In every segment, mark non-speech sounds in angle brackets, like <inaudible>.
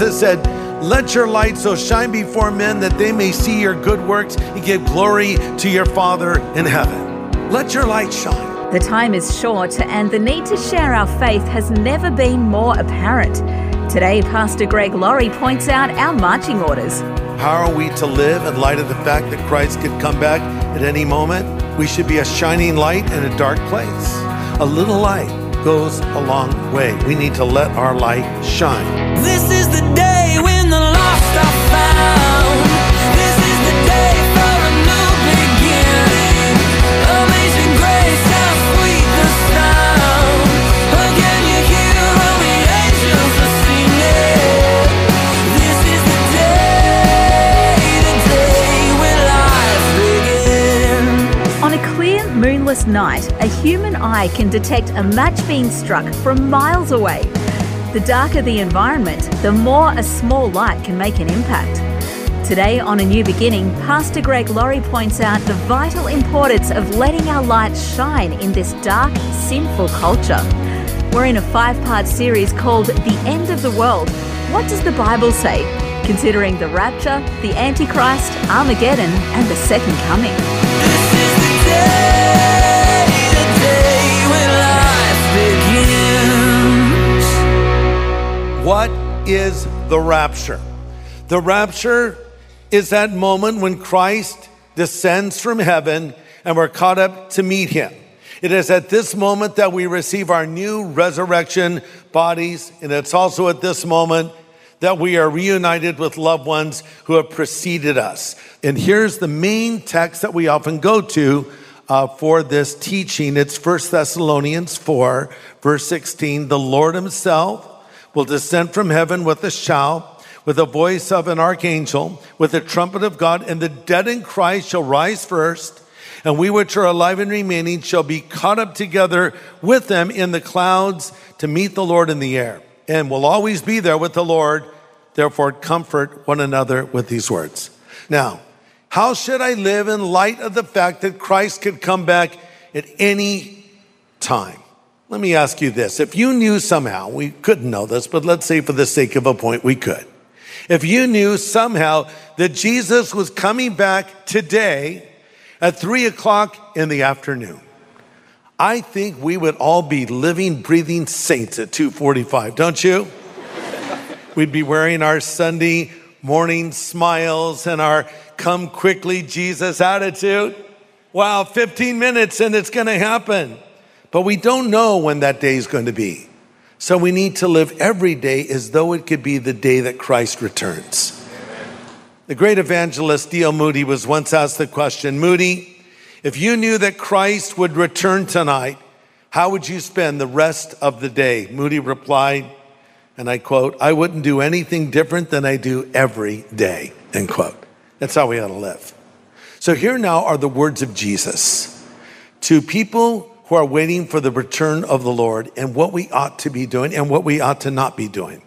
Jesus said, Let your light so shine before men that they may see your good works and give glory to your Father in heaven. Let your light shine. The time is short, and the need to share our faith has never been more apparent. Today, Pastor Greg Laurie points out our marching orders. How are we to live in light of the fact that Christ could come back at any moment? We should be a shining light in a dark place. A little light goes a long way. We need to let our light shine. Moonless night, a human eye can detect a match being struck from miles away. The darker the environment, the more a small light can make an impact. Today, on A New Beginning, Pastor Greg Laurie points out the vital importance of letting our light shine in this dark, sinful culture. We're in a five part series called The End of the World. What does the Bible say? Considering the rapture, the Antichrist, Armageddon, and the Second Coming. What is the rapture? The rapture is that moment when Christ descends from heaven and we're caught up to meet him. It is at this moment that we receive our new resurrection bodies, and it's also at this moment that we are reunited with loved ones who have preceded us. And here's the main text that we often go to uh, for this teaching. It's 1 Thessalonians 4, verse 16. The Lord himself will descend from heaven with a shout, with the voice of an archangel, with the trumpet of God, and the dead in Christ shall rise first. And we which are alive and remaining shall be caught up together with them in the clouds to meet the Lord in the air. And will always be there with the Lord. Therefore, comfort one another with these words. Now, how should I live in light of the fact that Christ could come back at any time? Let me ask you this. If you knew somehow, we couldn't know this, but let's say for the sake of a point, we could. If you knew somehow that Jesus was coming back today at three o'clock in the afternoon, I think we would all be living, breathing saints at 245, don't you? We'd be wearing our Sunday morning smiles and our come quickly Jesus attitude. Wow, 15 minutes and it's going to happen. But we don't know when that day is going to be. So we need to live every day as though it could be the day that Christ returns. The great evangelist D.L. Moody was once asked the question Moody, if you knew that Christ would return tonight, how would you spend the rest of the day? Moody replied, and I quote, I wouldn't do anything different than I do every day, end quote. That's how we ought to live. So here now are the words of Jesus to people who are waiting for the return of the Lord and what we ought to be doing and what we ought to not be doing.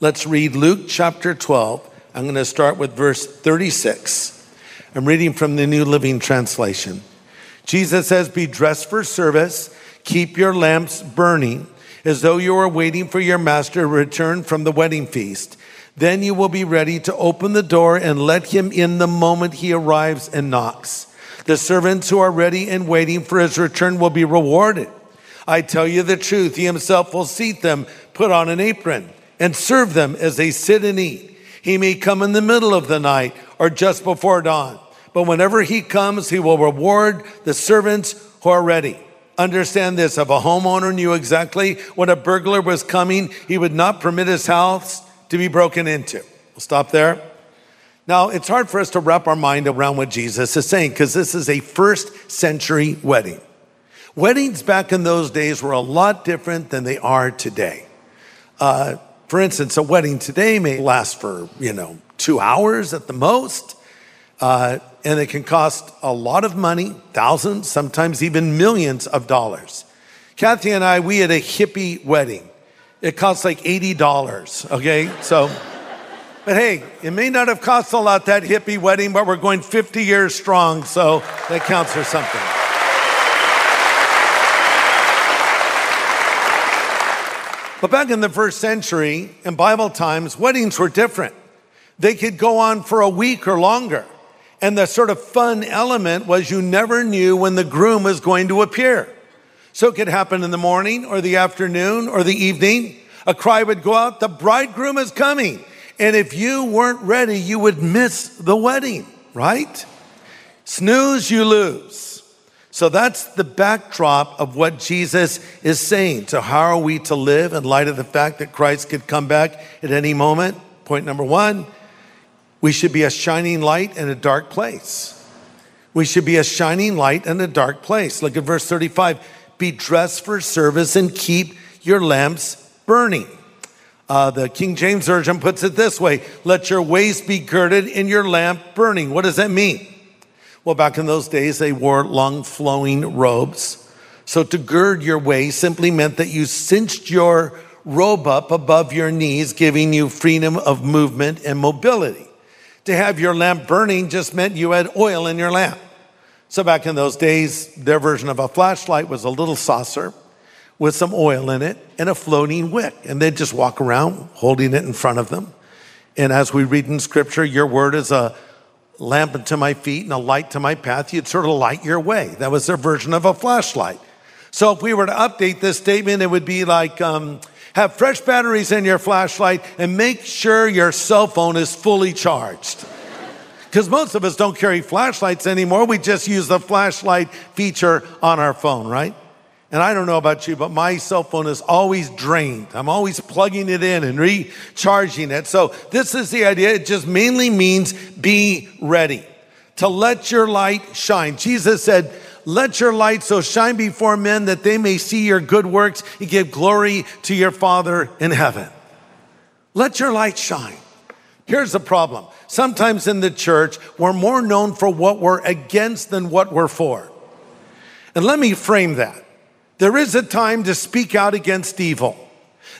Let's read Luke chapter 12. I'm going to start with verse 36. I'm reading from the New Living Translation. Jesus says, Be dressed for service, keep your lamps burning, as though you are waiting for your master to return from the wedding feast. Then you will be ready to open the door and let him in the moment he arrives and knocks. The servants who are ready and waiting for his return will be rewarded. I tell you the truth, he himself will seat them, put on an apron, and serve them as they sit and eat. He may come in the middle of the night or just before dawn. But whenever he comes, he will reward the servants who are ready. Understand this if a homeowner knew exactly when a burglar was coming, he would not permit his house to be broken into. We'll stop there. Now, it's hard for us to wrap our mind around what Jesus is saying because this is a first century wedding. Weddings back in those days were a lot different than they are today. Uh, For instance, a wedding today may last for, you know, two hours at the most. Uh, and it can cost a lot of money, thousands, sometimes even millions of dollars. Kathy and I, we had a hippie wedding. It cost like $80, okay? So, but hey, it may not have cost a lot, that hippie wedding, but we're going 50 years strong, so that counts for something. But back in the first century, in Bible times, weddings were different. They could go on for a week or longer. And the sort of fun element was you never knew when the groom was going to appear. So it could happen in the morning or the afternoon or the evening. A cry would go out, the bridegroom is coming. And if you weren't ready, you would miss the wedding, right? Snooze, you lose. So that's the backdrop of what Jesus is saying. So, how are we to live in light of the fact that Christ could come back at any moment? Point number one, we should be a shining light in a dark place. We should be a shining light in a dark place. Look at verse 35 be dressed for service and keep your lamps burning. Uh, the King James Version puts it this way let your waist be girded and your lamp burning. What does that mean? Well, back in those days, they wore long flowing robes. So to gird your waist simply meant that you cinched your robe up above your knees, giving you freedom of movement and mobility. To have your lamp burning just meant you had oil in your lamp. So back in those days, their version of a flashlight was a little saucer with some oil in it and a floating wick. And they'd just walk around holding it in front of them. And as we read in scripture, your word is a lamp unto my feet and a light to my path, you'd sort of light your way. That was their version of a flashlight. So if we were to update this statement, it would be like, um, have fresh batteries in your flashlight and make sure your cell phone is fully charged. <laughs> Because most of us don't carry flashlights anymore. We just use the flashlight feature on our phone, right? And I don't know about you, but my cell phone is always drained. I'm always plugging it in and recharging it. So this is the idea. It just mainly means be ready to let your light shine. Jesus said, let your light so shine before men that they may see your good works and give glory to your Father in heaven. Let your light shine. Here's the problem. Sometimes in the church, we're more known for what we're against than what we're for. And let me frame that. There is a time to speak out against evil.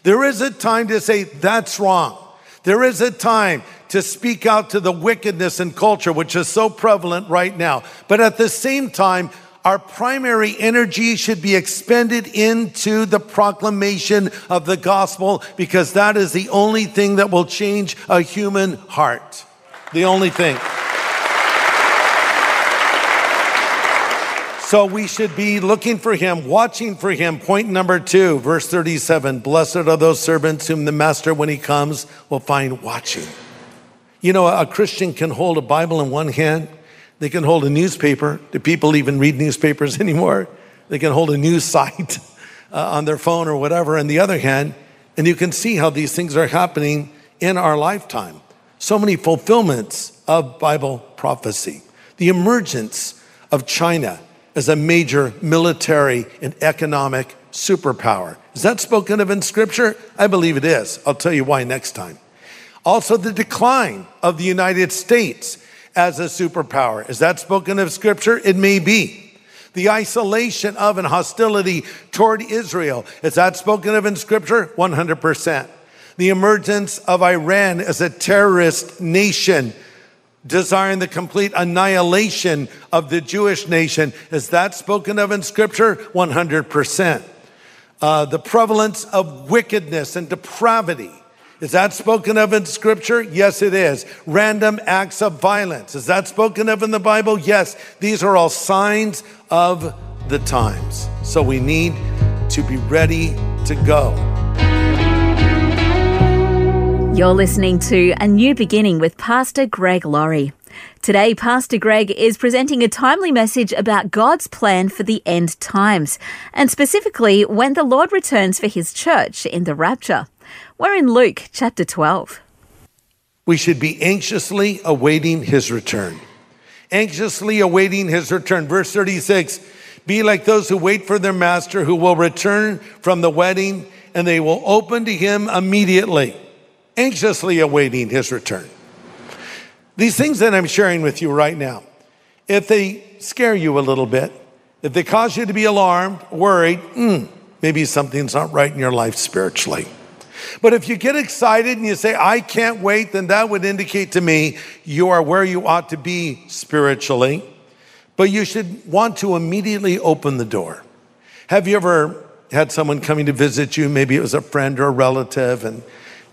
There is a time to say, that's wrong. There is a time to speak out to the wickedness in culture, which is so prevalent right now. But at the same time, our primary energy should be expended into the proclamation of the gospel because that is the only thing that will change a human heart. The only thing. So we should be looking for him, watching for him. Point number two, verse 37 Blessed are those servants whom the master, when he comes, will find watching. You know, a Christian can hold a Bible in one hand, they can hold a newspaper. Do people even read newspapers <laughs> anymore? They can hold a news <laughs> site uh, on their phone or whatever in the other hand, and you can see how these things are happening in our lifetime. So many fulfillments of Bible prophecy. The emergence of China as a major military and economic superpower. Is that spoken of in Scripture? I believe it is. I'll tell you why next time. Also, the decline of the United States as a superpower. Is that spoken of Scripture? It may be. The isolation of and hostility toward Israel. Is that spoken of in Scripture? 100%. The emergence of Iran as a terrorist nation desiring the complete annihilation of the Jewish nation. Is that spoken of in Scripture? 100%. Uh, the prevalence of wickedness and depravity. Is that spoken of in Scripture? Yes, it is. Random acts of violence. Is that spoken of in the Bible? Yes. These are all signs of the times. So we need to be ready to go. You're listening to A New Beginning with Pastor Greg Laurie. Today, Pastor Greg is presenting a timely message about God's plan for the end times, and specifically when the Lord returns for his church in the rapture. We're in Luke chapter 12. We should be anxiously awaiting his return. Anxiously awaiting his return. Verse 36 Be like those who wait for their master who will return from the wedding and they will open to him immediately, anxiously awaiting his return. These things that I'm sharing with you right now, if they scare you a little bit, if they cause you to be alarmed, worried, mm, maybe something's not right in your life spiritually. But if you get excited and you say, I can't wait, then that would indicate to me you are where you ought to be spiritually. But you should want to immediately open the door. Have you ever had someone coming to visit you? Maybe it was a friend or a relative, and,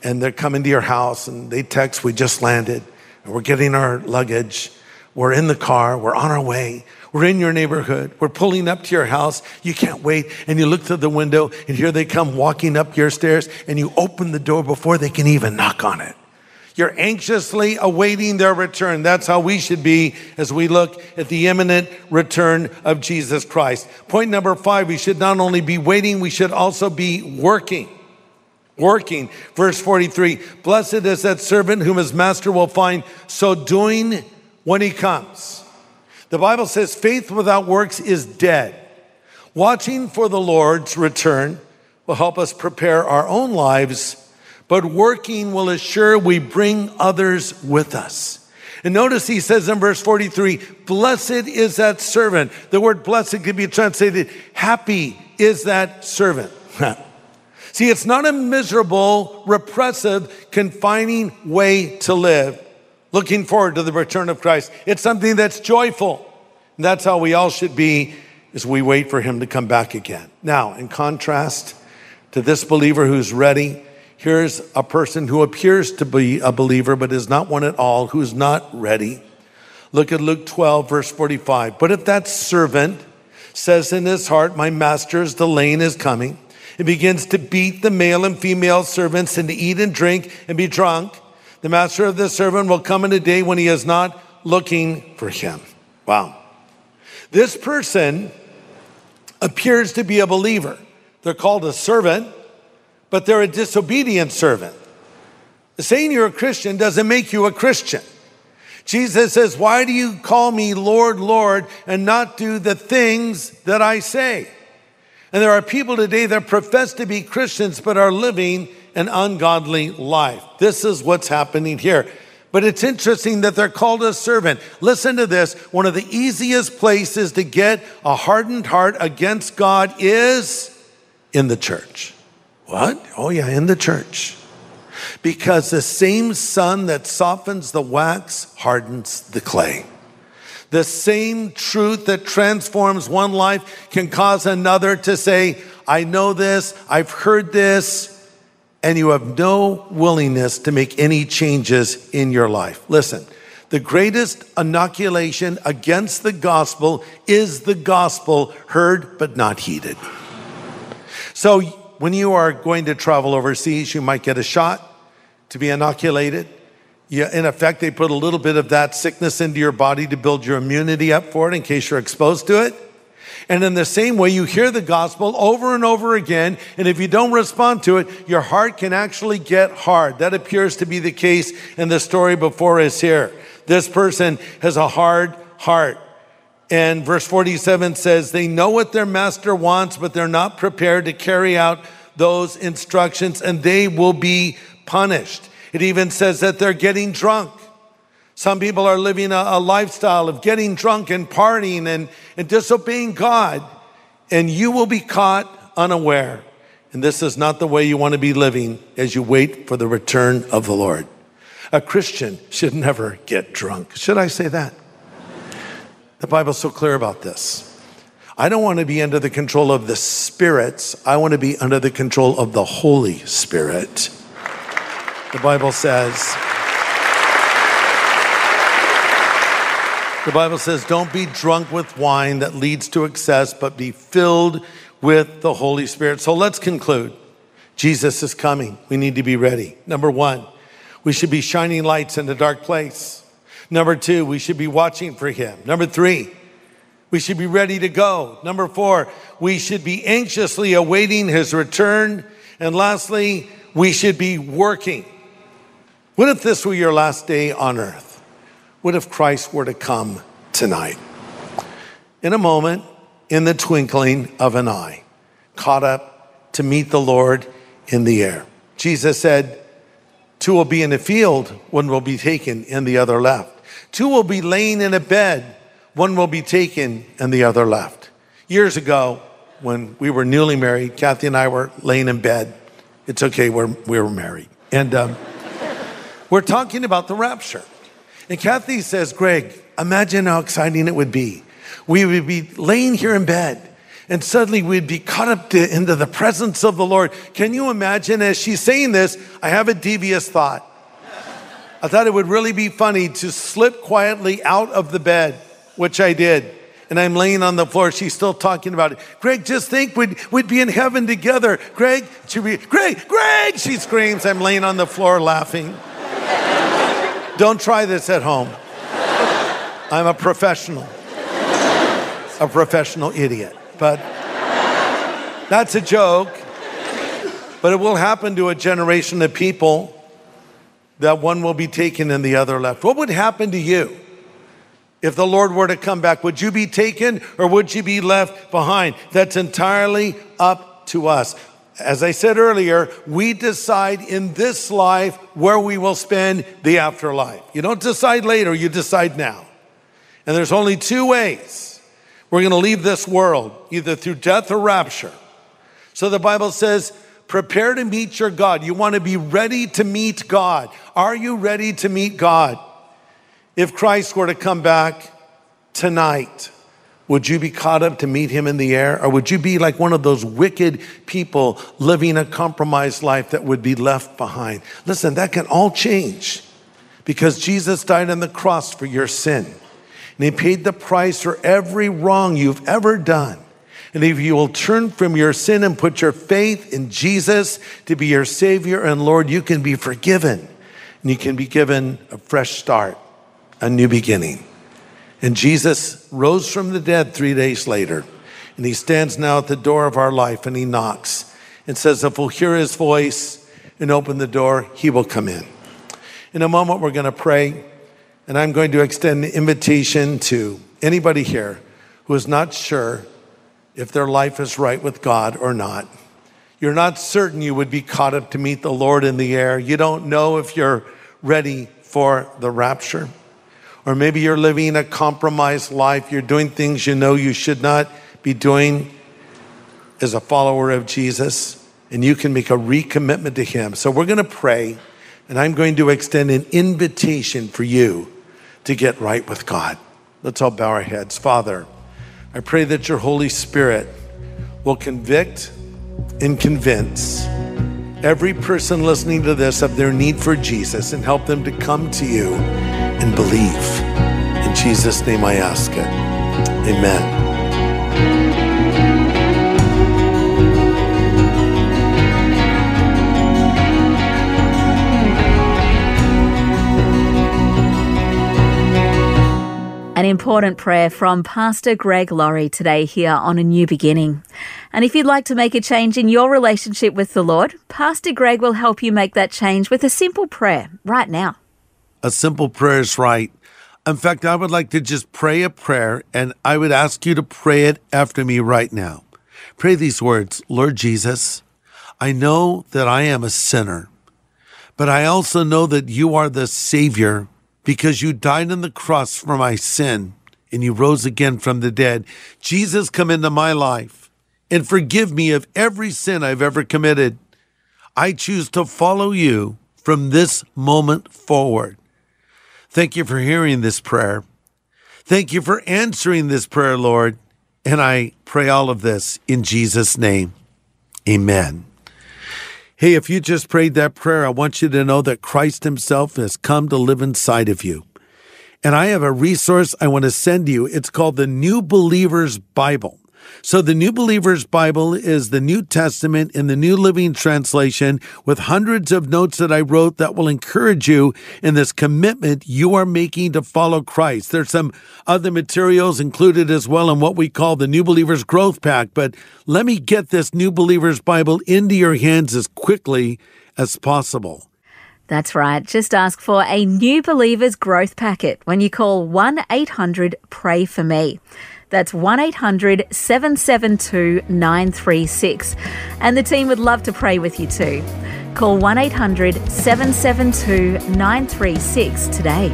and they're coming to your house and they text, We just landed, and we're getting our luggage. We're in the car, we're on our way. We're in your neighborhood. We're pulling up to your house. You can't wait. And you look through the window, and here they come walking up your stairs, and you open the door before they can even knock on it. You're anxiously awaiting their return. That's how we should be as we look at the imminent return of Jesus Christ. Point number five, we should not only be waiting, we should also be working. Working. Verse 43 Blessed is that servant whom his master will find so doing when he comes. The Bible says faith without works is dead. Watching for the Lord's return will help us prepare our own lives, but working will assure we bring others with us. And notice he says in verse 43, blessed is that servant. The word blessed could be translated, happy is that servant. <laughs> See, it's not a miserable, repressive, confining way to live looking forward to the return of Christ. It's something that's joyful. And that's how we all should be as we wait for him to come back again. Now, in contrast to this believer who's ready, here's a person who appears to be a believer but is not one at all, who's not ready. Look at Luke 12, verse 45. But if that servant says in his heart, My master's delaying is coming, and begins to beat the male and female servants and to eat and drink and be drunk, the master of the servant will come in a day when he is not looking for him. Wow. This person appears to be a believer. They're called a servant, but they're a disobedient servant. Saying you're a Christian doesn't make you a Christian. Jesus says, Why do you call me Lord, Lord, and not do the things that I say? And there are people today that profess to be Christians but are living an ungodly life. This is what's happening here. But it's interesting that they're called a servant. Listen to this. One of the easiest places to get a hardened heart against God is in the church. What? Oh, yeah, in the church. Because the same sun that softens the wax hardens the clay. The same truth that transforms one life can cause another to say, I know this, I've heard this, and you have no willingness to make any changes in your life. Listen, the greatest inoculation against the gospel is the gospel heard but not heeded. So, when you are going to travel overseas, you might get a shot to be inoculated. In effect, they put a little bit of that sickness into your body to build your immunity up for it in case you're exposed to it. And in the same way, you hear the gospel over and over again. And if you don't respond to it, your heart can actually get hard. That appears to be the case in the story before us here. This person has a hard heart. And verse 47 says, They know what their master wants, but they're not prepared to carry out those instructions, and they will be punished. It even says that they're getting drunk. Some people are living a, a, lifestyle of getting drunk and partying and, and disobeying God, and you will be caught unaware. And this is not the way you want to be living as you wait for the return of the Lord. A Christian should never get drunk. Should I say that? The Bible's so clear about this. I don't want to be under the control of the spirits. I want to be under the control of the Holy Spirit. The Bible says, The Bible says, don't be drunk with wine that leads to excess, but be filled with the Holy Spirit. So let's conclude. Jesus is coming. We need to be ready. Number one, we should be shining lights in a dark place. Number two, we should be watching for him. Number three, we should be ready to go. Number four, we should be anxiously awaiting his return. And lastly, we should be working. What if this were your last day on earth? What if Christ were to come tonight? In a moment, in the twinkling of an eye, caught up to meet the Lord in the air. Jesus said, Two will be in the field, one will be taken, and the other left. Two will be laying in a bed, one will be taken, and the other left. Years ago, when we were newly married, Kathy and I were laying in bed. It's okay, we're, we were married. And um, we're talking about the rapture. And Kathy says, Greg, imagine how exciting it would be. We would be laying here in bed and suddenly we'd be caught up to, into the presence of the Lord. Can you imagine as she's saying this? I have a devious thought. I thought it would really be funny to slip quietly out of the bed, which I did. And I'm laying on the floor. She's still talking about it. Greg, just think we'd, we'd be in heaven together. Greg, she be, Greg, Greg, she screams. I'm laying on the floor laughing. Don't try this at home. I'm a professional, a professional idiot. But that's a joke. But it will happen to a generation of people that one will be taken and the other left. What would happen to you if the Lord were to come back? Would you be taken or would you be left behind? That's entirely up to us. As I said earlier, we decide in this life where we will spend the afterlife. You don't decide later, you decide now. And there's only two ways we're going to leave this world, either through death or rapture. So the Bible says, prepare to meet your God. You want to be ready to meet God. Are you ready to meet God? If Christ were to come back tonight, would you be caught up to meet him in the air? Or would you be like one of those wicked people living a compromised life that would be left behind? Listen, that can all change because Jesus died on the cross for your sin. And he paid the price for every wrong you've ever done. And if you will turn from your sin and put your faith in Jesus to be your Savior and Lord, you can be forgiven. And you can be given a fresh start, a new beginning. And Jesus rose from the dead three days later. And he stands now at the door of our life and he knocks and says, If we'll hear his voice and open the door, he will come in. In a moment, we're going to pray. And I'm going to extend the invitation to anybody here who is not sure if their life is right with God or not. You're not certain you would be caught up to meet the Lord in the air. You don't know if you're ready for the rapture. Or maybe you're living a compromised life. You're doing things you know you should not be doing as a follower of Jesus. And you can make a recommitment to Him. So we're going to pray, and I'm going to extend an invitation for you to get right with God. Let's all bow our heads. Father, I pray that your Holy Spirit will convict and convince every person listening to this of their need for Jesus and help them to come to you and believe. In Jesus' name I ask it. Amen. An important prayer from Pastor Greg Laurie today here on A New Beginning. And if you'd like to make a change in your relationship with the Lord, Pastor Greg will help you make that change with a simple prayer right now. A simple prayer is right. In fact, I would like to just pray a prayer and I would ask you to pray it after me right now. Pray these words Lord Jesus, I know that I am a sinner, but I also know that you are the Savior because you died on the cross for my sin and you rose again from the dead. Jesus, come into my life and forgive me of every sin I've ever committed. I choose to follow you from this moment forward. Thank you for hearing this prayer. Thank you for answering this prayer, Lord. And I pray all of this in Jesus' name. Amen. Hey, if you just prayed that prayer, I want you to know that Christ Himself has come to live inside of you. And I have a resource I want to send you. It's called the New Believer's Bible. So the New Believer's Bible is the New Testament in the New Living Translation with hundreds of notes that I wrote that will encourage you in this commitment you are making to follow Christ. There's some other materials included as well in what we call the New Believer's Growth Pack, but let me get this New Believer's Bible into your hands as quickly as possible. That's right. Just ask for a New Believers Growth Packet when you call 1 800 Pray For Me. That's 1 800 772 936. And the team would love to pray with you too. Call 1 800 772 936 today.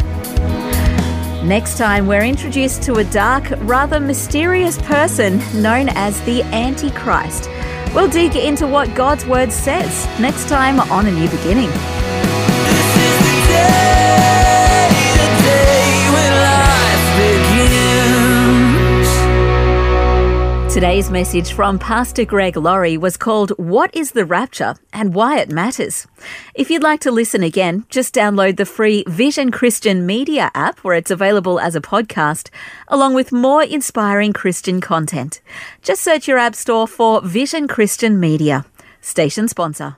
Next time, we're introduced to a dark, rather mysterious person known as the Antichrist. We'll dig into what God's Word says next time on A New Beginning. Today's message from Pastor Greg Laurie was called What is the Rapture and Why It Matters. If you'd like to listen again, just download the free Vision Christian Media app where it's available as a podcast, along with more inspiring Christian content. Just search your app store for Vision Christian Media. Station sponsor.